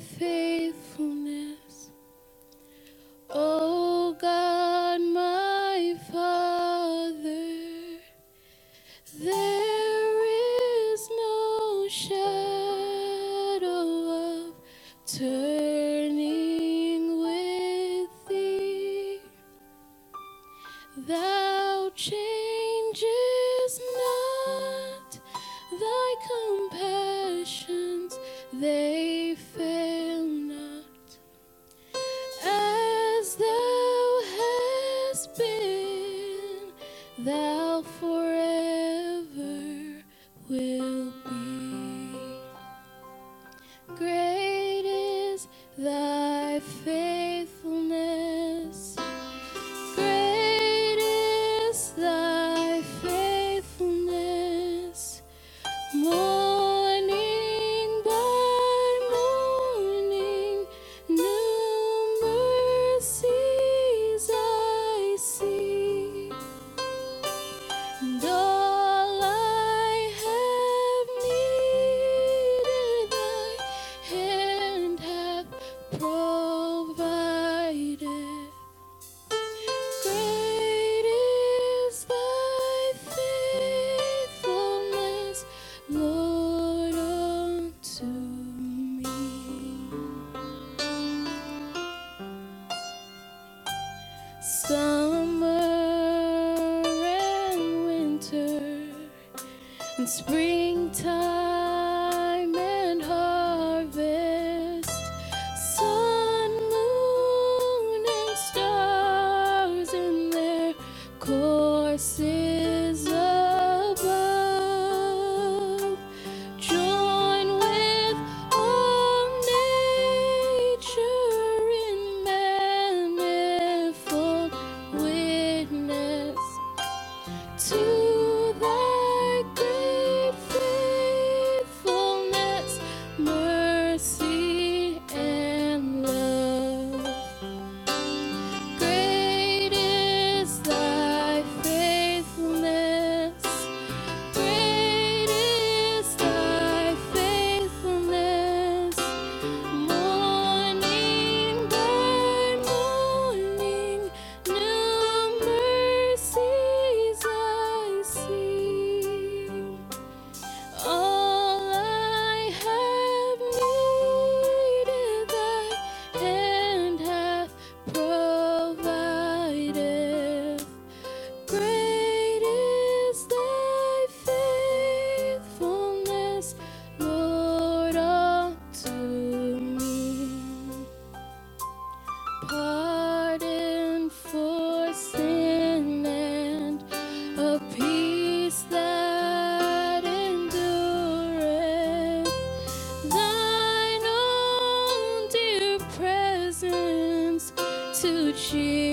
faithfulness. Oh God, my Father, there is no shadow of turning with thee. Thou changes not thy compassions, they thy faithfulness. Summer and winter and springtime 是。